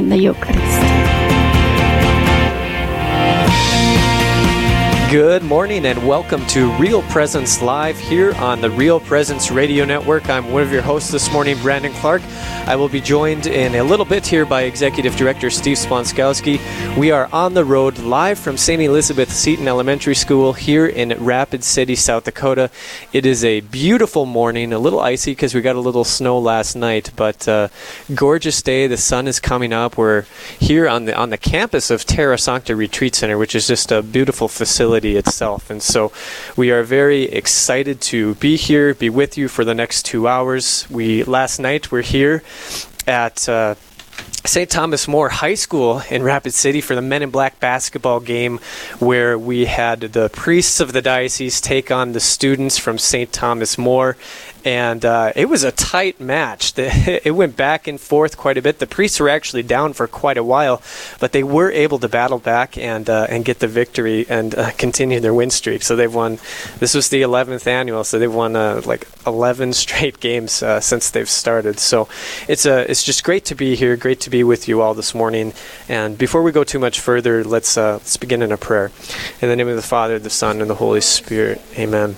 in the Eucharist. Good morning and welcome to Real Presence Live here on the Real Presence Radio Network. I'm one of your hosts this morning, Brandon Clark. I will be joined in a little bit here by Executive Director Steve Splonskowski. We are on the road live from St. Elizabeth Seton Elementary School here in Rapid City, South Dakota. It is a beautiful morning, a little icy because we got a little snow last night, but uh, gorgeous day. The sun is coming up. We're here on the on the campus of Terra Sancta Retreat Center, which is just a beautiful facility itself. And so we are very excited to be here, be with you for the next two hours. We last night we're here at uh, St. Thomas More High School in Rapid City for the Men in Black basketball game, where we had the priests of the diocese take on the students from St. Thomas More and uh, it was a tight match. It went back and forth quite a bit. The priests were actually down for quite a while, but they were able to battle back and uh, and get the victory and uh, continue their win streak. So they've won. This was the 11th annual, so they've won uh, like 11 straight games uh, since they've started. So it's a uh, it's just great to be here. Great to be with you all this morning. And before we go too much further, let's let's begin in a prayer. In the name of the Father, the Son, and the Holy Spirit. Amen.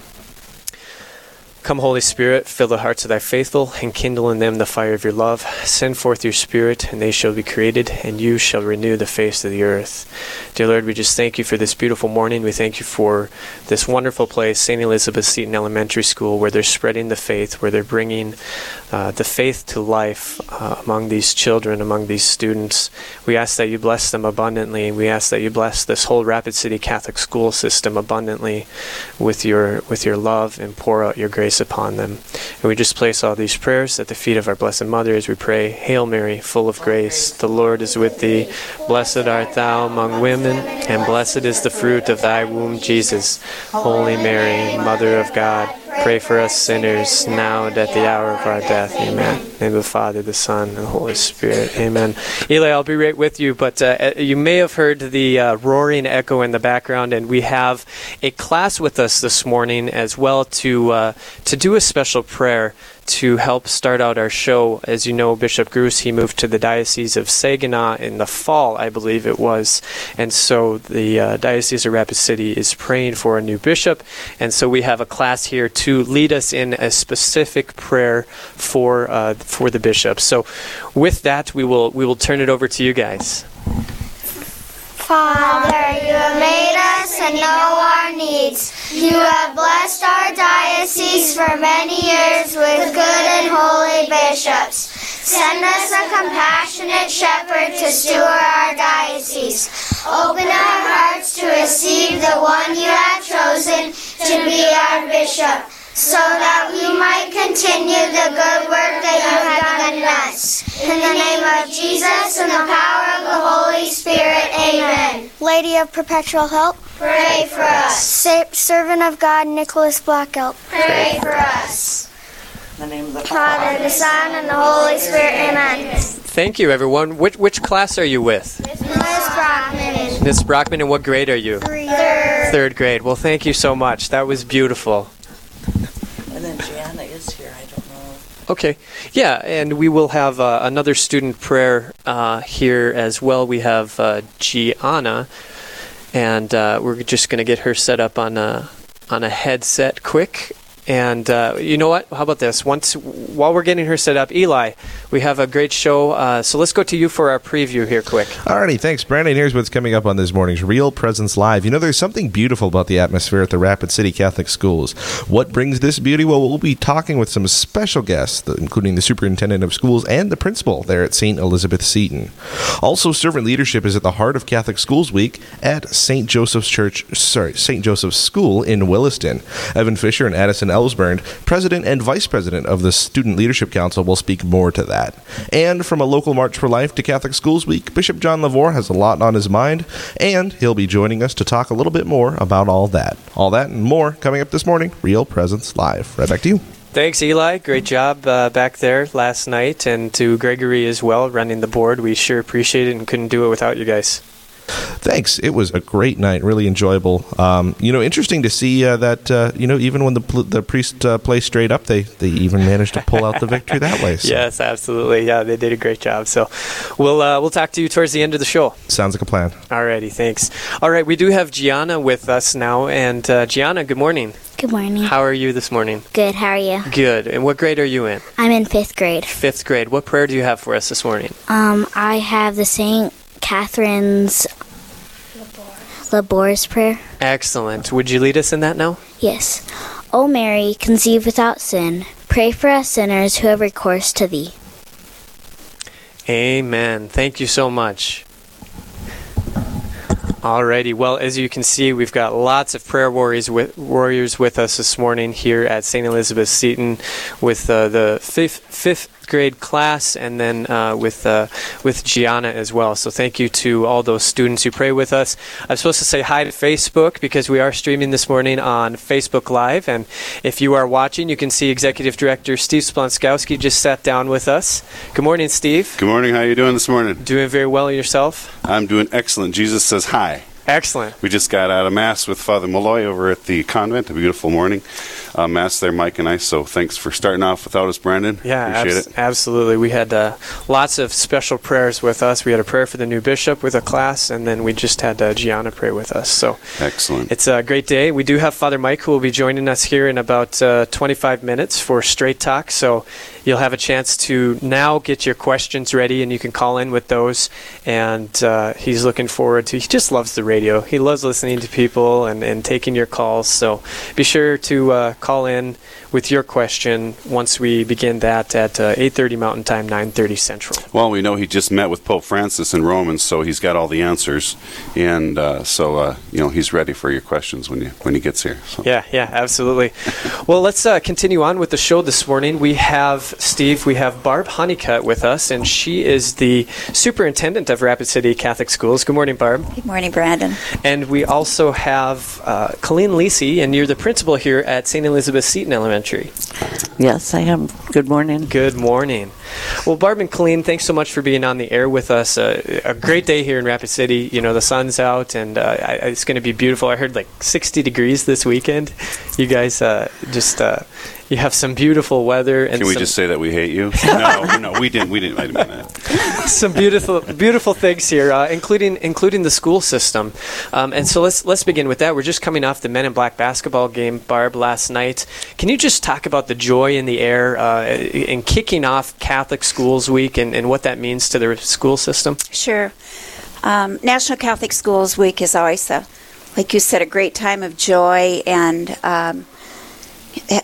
Come, Holy Spirit, fill the hearts of thy faithful, and kindle in them the fire of your love. Send forth your Spirit, and they shall be created, and you shall renew the face of the earth. Dear Lord, we just thank you for this beautiful morning. We thank you for this wonderful place, St. Elizabeth Seton Elementary School, where they're spreading the faith, where they're bringing uh, the faith to life uh, among these children, among these students. We ask that you bless them abundantly. We ask that you bless this whole Rapid City Catholic school system abundantly with your with your love and pour out your grace upon them. And we just place all these prayers at the feet of our Blessed Mother as we pray, Hail Mary, full of grace, the Lord is with thee. Blessed art thou among women, and blessed is the fruit of thy womb, Jesus. Holy Mary, Mother of God, Pray for us sinners now and at the hour of our death. Amen. Name of the Father, the Son, and the Holy Spirit. Amen. Eli, I'll be right with you, but uh, you may have heard the uh, roaring echo in the background, and we have a class with us this morning as well to uh, to do a special prayer to help start out our show. As you know, Bishop Gruss, he moved to the Diocese of Saginaw in the fall, I believe it was. And so the uh, Diocese of Rapid City is praying for a new bishop. And so we have a class here to lead us in a specific prayer for, uh, for the bishops. So with that, we will, we will turn it over to you guys. Father, you have made us and know our needs. You have blessed our diocese for many years with good and holy bishops. Send us a compassionate shepherd to steward our diocese. Open our hearts to receive the one you have chosen to be our bishop so that we might continue the good work that you have done in us. In the name of Jesus and the power of the Holy Spirit, amen. Lady of Perpetual Help, pray for us. Sa- Servant of God, Nicholas Black Elk, pray for us. In the name of the Father, the Son, and the Holy Spirit, amen. Thank you, everyone. Which, which class are you with? Miss Brockman. Miss Brockman, and what grade are you? Third. Third grade. Well, thank you so much. That was beautiful. And then Gianna is here. I don't know. Okay. Yeah, and we will have uh, another student prayer uh, here as well. We have uh, Gianna, and uh, we're just going to get her set up on a on a headset quick. And uh, you know what? How about this? Once while we're getting her set up, Eli, we have a great show. Uh, so let's go to you for our preview here, quick. Alrighty, thanks, Brandon. Here's what's coming up on this morning's Real Presence Live. You know, there's something beautiful about the atmosphere at the Rapid City Catholic Schools. What brings this beauty? Well, we'll be talking with some special guests, including the superintendent of schools and the principal there at St. Elizabeth Seton. Also, servant leadership is at the heart of Catholic Schools Week at St. Joseph's Church, sorry, St. Joseph's School in Williston. Evan Fisher and Addison Elsburn, president and vice president of the Student Leadership Council, will speak more to that. And from a local March for Life to Catholic Schools Week, Bishop John LeVoir has a lot on his mind, and he'll be joining us to talk a little bit more about all that. All that and more coming up this morning. Real Presence Live. Right back to you. Thanks, Eli. Great job uh, back there last night, and to Gregory as well, running the board. We sure appreciate it and couldn't do it without you guys. Thanks. It was a great night, really enjoyable. Um, you know, interesting to see uh, that uh, you know even when the pl- the priest uh, play straight up, they they even managed to pull out the victory that way. So. Yes, absolutely. Yeah, they did a great job. So we'll uh, we'll talk to you towards the end of the show. Sounds like a plan. Alrighty, thanks. All right, we do have Gianna with us now, and uh, Gianna, good morning. Good morning. How are you this morning? Good. How are you? Good. And what grade are you in? I'm in fifth grade. Fifth grade. What prayer do you have for us this morning? Um, I have the Saint Catherine's Labouré's prayer. Excellent. Would you lead us in that now? Yes. O Mary, conceived without sin, pray for us sinners who have recourse to thee. Amen. Thank you so much. Alrighty. Well, as you can see, we've got lots of prayer warriors with, warriors with us this morning here at St. Elizabeth Seton with uh, the fifth, fifth grade class and then uh, with uh, with Gianna as well. So thank you to all those students who pray with us. I'm supposed to say hi to Facebook because we are streaming this morning on Facebook Live. And if you are watching, you can see Executive Director Steve Splonskowski just sat down with us. Good morning, Steve. Good morning. How are you doing this morning? Doing very well yourself. I'm doing excellent. Jesus says hi. Excellent. We just got out of Mass with Father Mulloy over at the convent. A beautiful morning. Uh, mass there, Mike and I. So thanks for starting off without us, Brandon. Yeah, Appreciate abs- it. absolutely. We had uh, lots of special prayers with us. We had a prayer for the new bishop with a class, and then we just had uh, Gianna pray with us. So Excellent. it's a great day. We do have Father Mike who will be joining us here in about uh, 25 minutes for Straight Talk. So you'll have a chance to now get your questions ready, and you can call in with those. And uh, he's looking forward to. He just loves the radio. He loves listening to people and, and taking your calls. So be sure to uh, call in with your question once we begin that at uh, 8:30 Mountain Time, 9:30 Central. Well, we know he just met with Pope Francis in Rome, and so he's got all the answers, and uh, so uh, you know he's ready for your questions when you when he gets here. So. Yeah, yeah, absolutely. well, let's uh, continue on with the show this morning. We have Steve, we have Barb Honeycutt with us, and she is the superintendent of Rapid City Catholic Schools. Good morning, Barb. Good morning, Brandon. And we also have uh, Colleen Lisi, and you're the principal here at St. Elizabeth Seton Elementary. Yes, I am. Good morning. Good morning. Well, Barb and Colleen, thanks so much for being on the air with us. Uh, a great day here in Rapid City. You know, the sun's out, and uh, I, it's going to be beautiful. I heard like 60 degrees this weekend. You guys uh, just. Uh, you have some beautiful weather and Can we just say that we hate you? no, no, we didn't. We didn't. I didn't mean that. some beautiful, beautiful things here, uh, including including the school system. Um, and so let's let's begin with that. We're just coming off the Men in Black basketball game, Barb, last night. Can you just talk about the joy in the air uh, in kicking off Catholic Schools Week and, and what that means to the school system? Sure. Um, National Catholic Schools Week is always a, like you said, a great time of joy and. Um,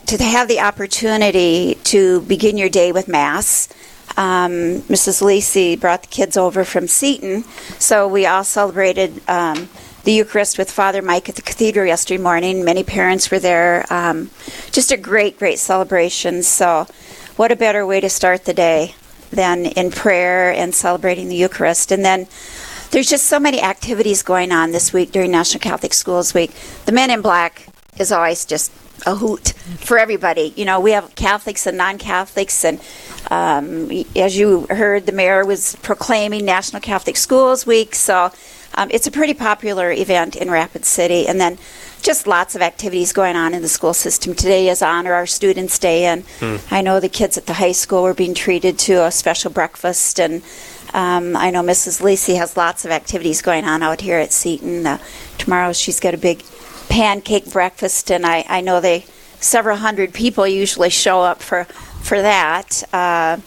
to have the opportunity to begin your day with Mass. Um, Mrs. Lisi brought the kids over from Seton, so we all celebrated um, the Eucharist with Father Mike at the cathedral yesterday morning. Many parents were there. Um, just a great, great celebration. So, what a better way to start the day than in prayer and celebrating the Eucharist? And then there's just so many activities going on this week during National Catholic Schools Week. The Men in Black is always just a hoot for everybody. You know, we have Catholics and non-Catholics, and um, as you heard, the mayor was proclaiming National Catholic Schools Week. So um, it's a pretty popular event in Rapid City, and then just lots of activities going on in the school system. Today is Honor Our Students Day, and I know the kids at the high school were being treated to a special breakfast, and um, I know Mrs. Lacey has lots of activities going on out here at Seton. Uh, tomorrow she's got a big pancake breakfast, and I, I know they several hundred people usually show up for for that. Uh,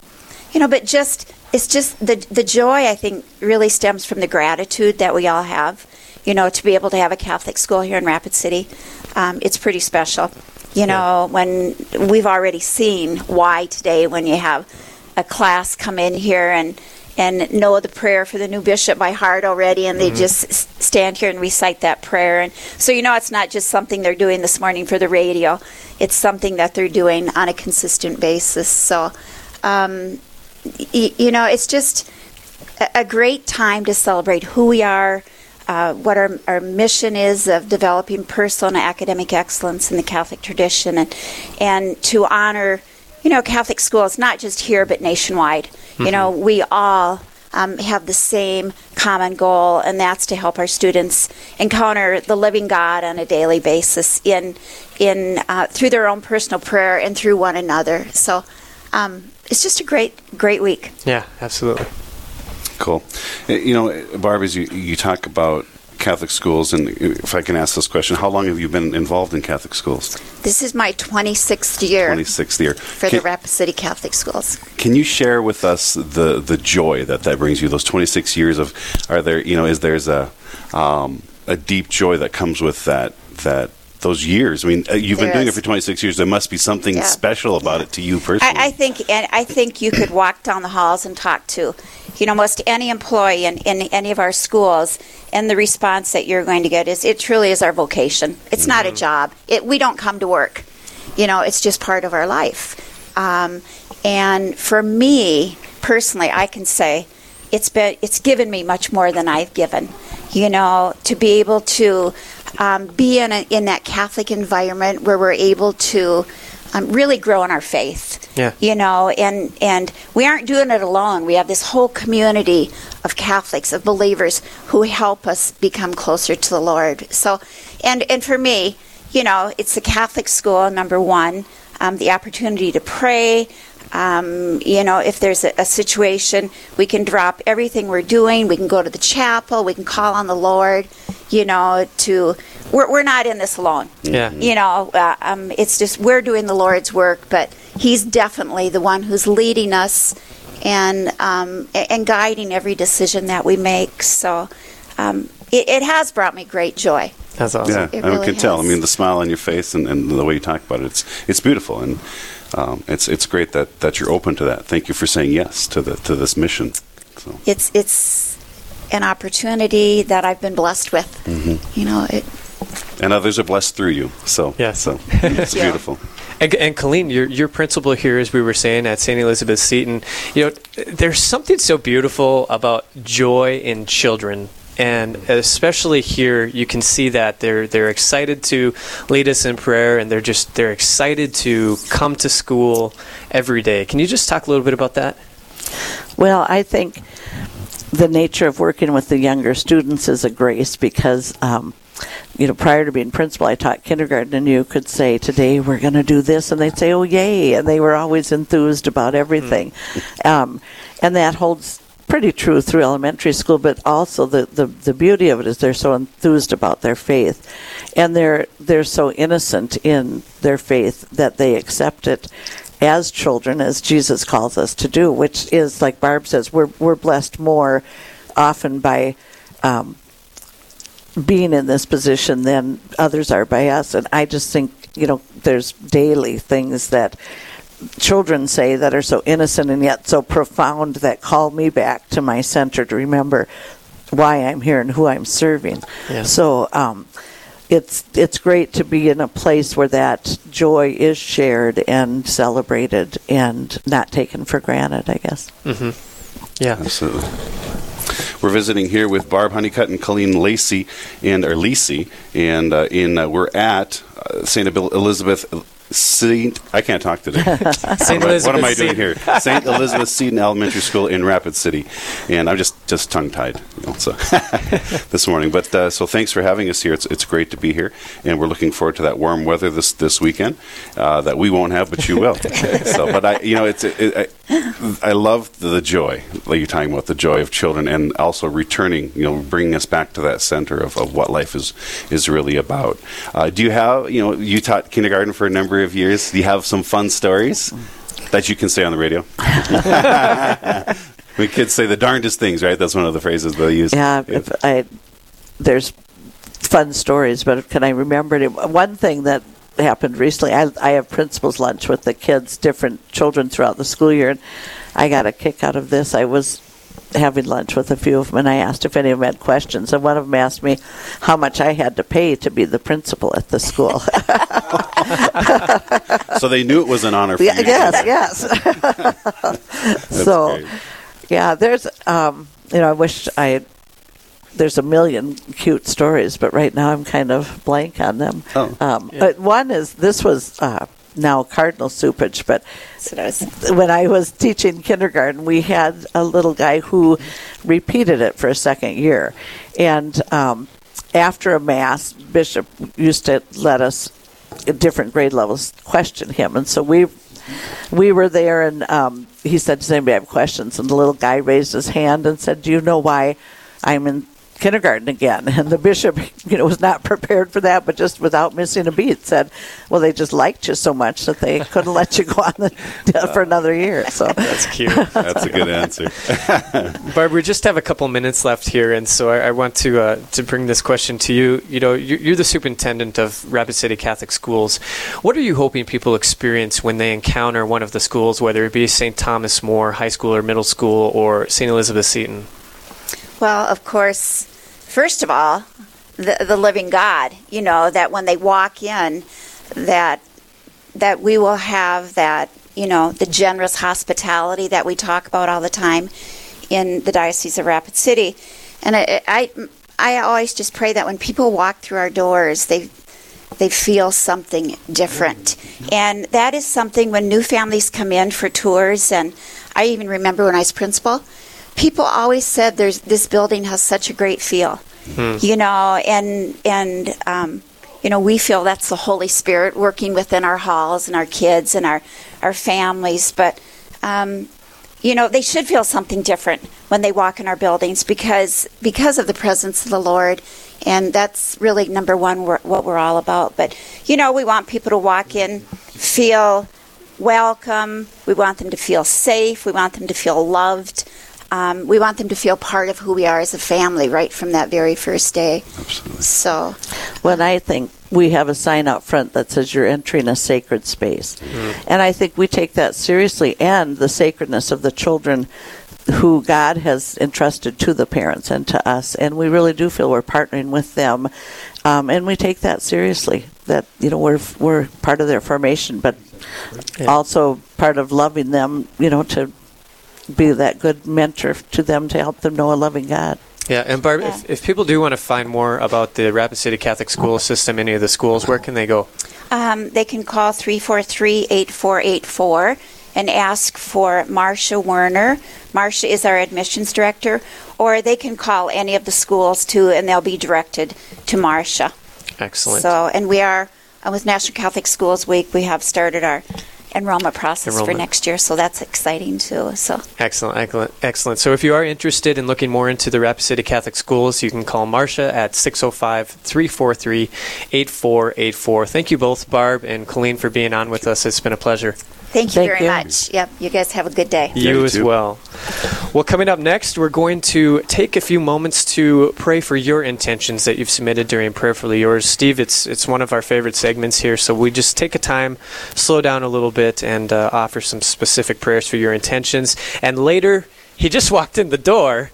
you know, but just it's just the the joy I think really stems from the gratitude that we all have. You know, to be able to have a Catholic school here in Rapid City, um, it's pretty special. You know, when we've already seen why today when you have a class come in here and and know the prayer for the new bishop by heart already, and they Mm-hmm. Mhm. just stand here and recite that prayer. And so you know it's not just something they're doing this morning for the radio; it's something that they're doing on a consistent basis. So, um, y- you know, it's just a- a great time to celebrate who we are. Uh, what our, our mission is of developing personal and academic excellence in the Catholic tradition, and and to honor, you know, Catholic schools not just here but nationwide. You know, we all um, have the same common goal, and that's to help our students encounter the living God on a daily basis in in uh, through their own personal prayer and through one another. So um, it's just a great great week. Yeah, absolutely. Cool. Uh, You know, Barb, as you, you talk about Catholic schools, and if I can ask this question, how long have you been involved in Catholic schools? This is my 26th year 26th year. for Can, the Rapid City Catholic Schools. can you share with us the the joy that that brings you? Those 26 years of, are there, you know, is there's a um, a deep joy that comes with that that those years? I mean, uh, you've been There doing it for 26 years. There must be something Yeah. special about it to you personally. I, I think, and I think you could walk down the halls and talk to, you know, most any employee in, in any of our schools, and the response that you're going to get is, it truly is our vocation. It's not a job. It, we don't come to work. You know, it's just part of our life. Um, and for me personally, I can say it's been it's given me much more than I've given. You know, to be able to um, be in a, in that Catholic environment where we're able to um, really grow in our faith Yeah. you know and and we aren't doing it alone we have this whole community of catholics of believers who help us become closer to the lord so and and for me you know it's the catholic school number one um, the opportunity to pray um, you know if there's a, a situation we can drop everything we're doing we can go to the chapel we can call on the lord you know to we're, we're not in this alone Yeah. you know, uh, um, it's just we're doing the Lord's work, but He's definitely the one who's leading us and um, and guiding every decision that we make. So um, it, it has brought me great joy. That's awesome. Yeah, It I really can tell. I mean, the smile on your face and, and the way you talk about it, it's it's beautiful, and um, it's it's great that, that you're open to that. Thank you for saying yes to the to this mission. So, It's it's an opportunity that I've been blessed with. mhm. You know, it, and others are blessed through you. So yeah, so it's Yeah. beautiful. And, and Colleen, your your principal here, as we were saying at St. Elizabeth Seton, you know, there's something so beautiful about joy in children. And especially here, you can see that they're they're excited to lead us in prayer, and they're just they're excited to come to school every day. Can you just talk a little bit about that? Well, I think the nature of working with the younger students is a grace because, um, you know, prior to being principal, I taught kindergarten, and you could say, "Today we're going to do this," and they'd say, "Oh, yay!" and they were always enthused about everything, um, and that holds pretty true through elementary school. But also the, the the beauty of it is they're so enthused about their faith, and they're they're so innocent in their faith that they accept it as children, as Jesus calls us to do, which is like Barb says, we're we're blessed more often by um, being in this position than others are by us. And I just think you know there's daily things that children say that are so innocent and yet so profound that call me back to my center to remember why I'm here and who I'm serving. Yeah. So um, it's it's great to be in a place where that joy is shared and celebrated and not taken for granted. I guess. Mm-hmm. Yeah, absolutely. We're visiting here with Barb Honeycutt and Colleen Lacey, and or Lacey, and uh, in uh, we're at uh, Saint Elizabeth. Saint, I can't talk today. Saint what, am I- Elizabeth what am I doing here? Saint Elizabeth Seton Elementary School in Rapid City, and I'm just just tongue tied, you know, so this morning. But uh, so thanks for having us here. It's it's great to be here, and we're looking forward to that warm weather this this weekend uh, that we won't have, but you will. so, but I, you know, it's it, I, I love the joy like you're talking about the joy of children, and also returning, you know, bringing us back to that center of, of what life is is really about. Uh, do you have, you know, you taught kindergarten for a number of years. Do you have some fun stories that you can say on the radio? we kids say the darndest things, right? That's one of the phrases they use. Yeah, if I there's fun stories, but can I remember it? One thing that happened recently, I, I have principals lunch with the kids, different children throughout the school year, and I got a kick out of this. I was having lunch with a few of them, and I asked if any of them had questions. And one of them asked me how much I had to pay to be the principal at the school. so they knew it was an honor for yeah, you. Yes, yes. so, great. yeah, there's, um, you know, I wish I had. There's a million cute stories, but right now I'm kind of blank on them. Oh. Um, But one is this was uh, now cardinal Cupich, but when I was teaching kindergarten, we had a little guy who repeated it for a second year, and um, after a mass, Bishop used to let us at different grade levels question him, and so we we were there, and um, he said, "Does anybody have questions?" And the little guy raised his hand and said, "Do you know why I'm in kindergarten again?" And the bishop, you know, was not prepared for that, but just without missing a beat, said, "Well, they just liked you so much that they couldn't let you go on the, for another year." So That's cute. That's a good answer. Barb, we just have a couple minutes left here, and so I, I want to uh, to bring this question to you. You know, you're, you're the superintendent of Rapid City Catholic Schools. What are you hoping people experience when they encounter one of the schools, whether it be St. Thomas More High School or Middle School or St. Elizabeth Seton? Well, of course, first of all, the the living God. You know that when they walk in, that that we will have that. You know the generous hospitality that we talk about all the time in the Diocese of Rapid City, and I I, I always just pray that when people walk through our doors, they they feel something different. And that is something when new families come in for tours, and I even remember when I was principal, people always said there's this building has such a great feel. You know, and and um, you know, we feel that's the Holy Spirit working within our halls and our kids and our our families, but um, you know, they should feel something different when they walk in our buildings because because of the presence of the Lord, and that's really number one wh- what we're all about. But you know, we want people to walk in, feel welcome. We want them to feel safe. We want them to feel loved. Um, we want them to feel part of who we are as a family right from that very first day. Absolutely. So, when I think we have a sign out front that says you're entering a sacred space. And I think we take that seriously and the sacredness of the children who God has entrusted to the parents and to us. And we really do feel we're partnering with them. Um, and we take that seriously that, you know, we're, we're part of their formation, but also part of loving them, you know, to be that good mentor to them to help them know a loving God. Yeah, and Barb, if, if people do want to find more about the Rapid City Catholic School System, any of the schools, where can they go? Um, they can call 343 8484 and ask for Marcia Werner. Marcia is our admissions director, or they can call any of the schools too, and they'll be directed to Marcia. Excellent. So, and we are uh, with National Catholic Schools Week. We have started our enrollment process Enrollment. for next year, so that's exciting too. So, Excellent, excellent, excellent. So if you are interested in looking more into the Rapid City Catholic Schools, you can call Marcia at 605-343-8484. Thank you both, Barb and Colleen, for being on with us. It's been a pleasure. thank you Thank very you. much. Yep, you guys have a good day. You you as too. well. Well, coming up next, we're going to take a few moments to pray for your intentions that you've submitted during Prayerfully Yours. Steve, it's it's one of our favorite segments here, so we just take a time, slow down a little bit, and uh, offer some specific prayers for your intentions. And later, he just walked in the door.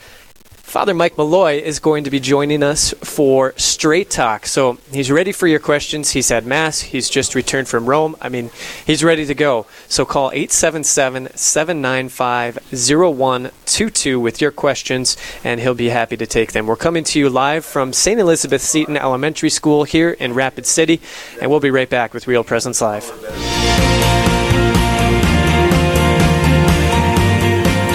Father Mike Mulloy is going to be joining us for Straight Talk. So he's ready for your questions. He's had Mass. He's just returned from Rome. I mean, he's ready to go. So call 877 795 0122 with your questions, and he'll be happy to take them. We're coming to you live from St. Elizabeth Seton Elementary School here in Rapid City, and we'll be right back with Real Presence Live.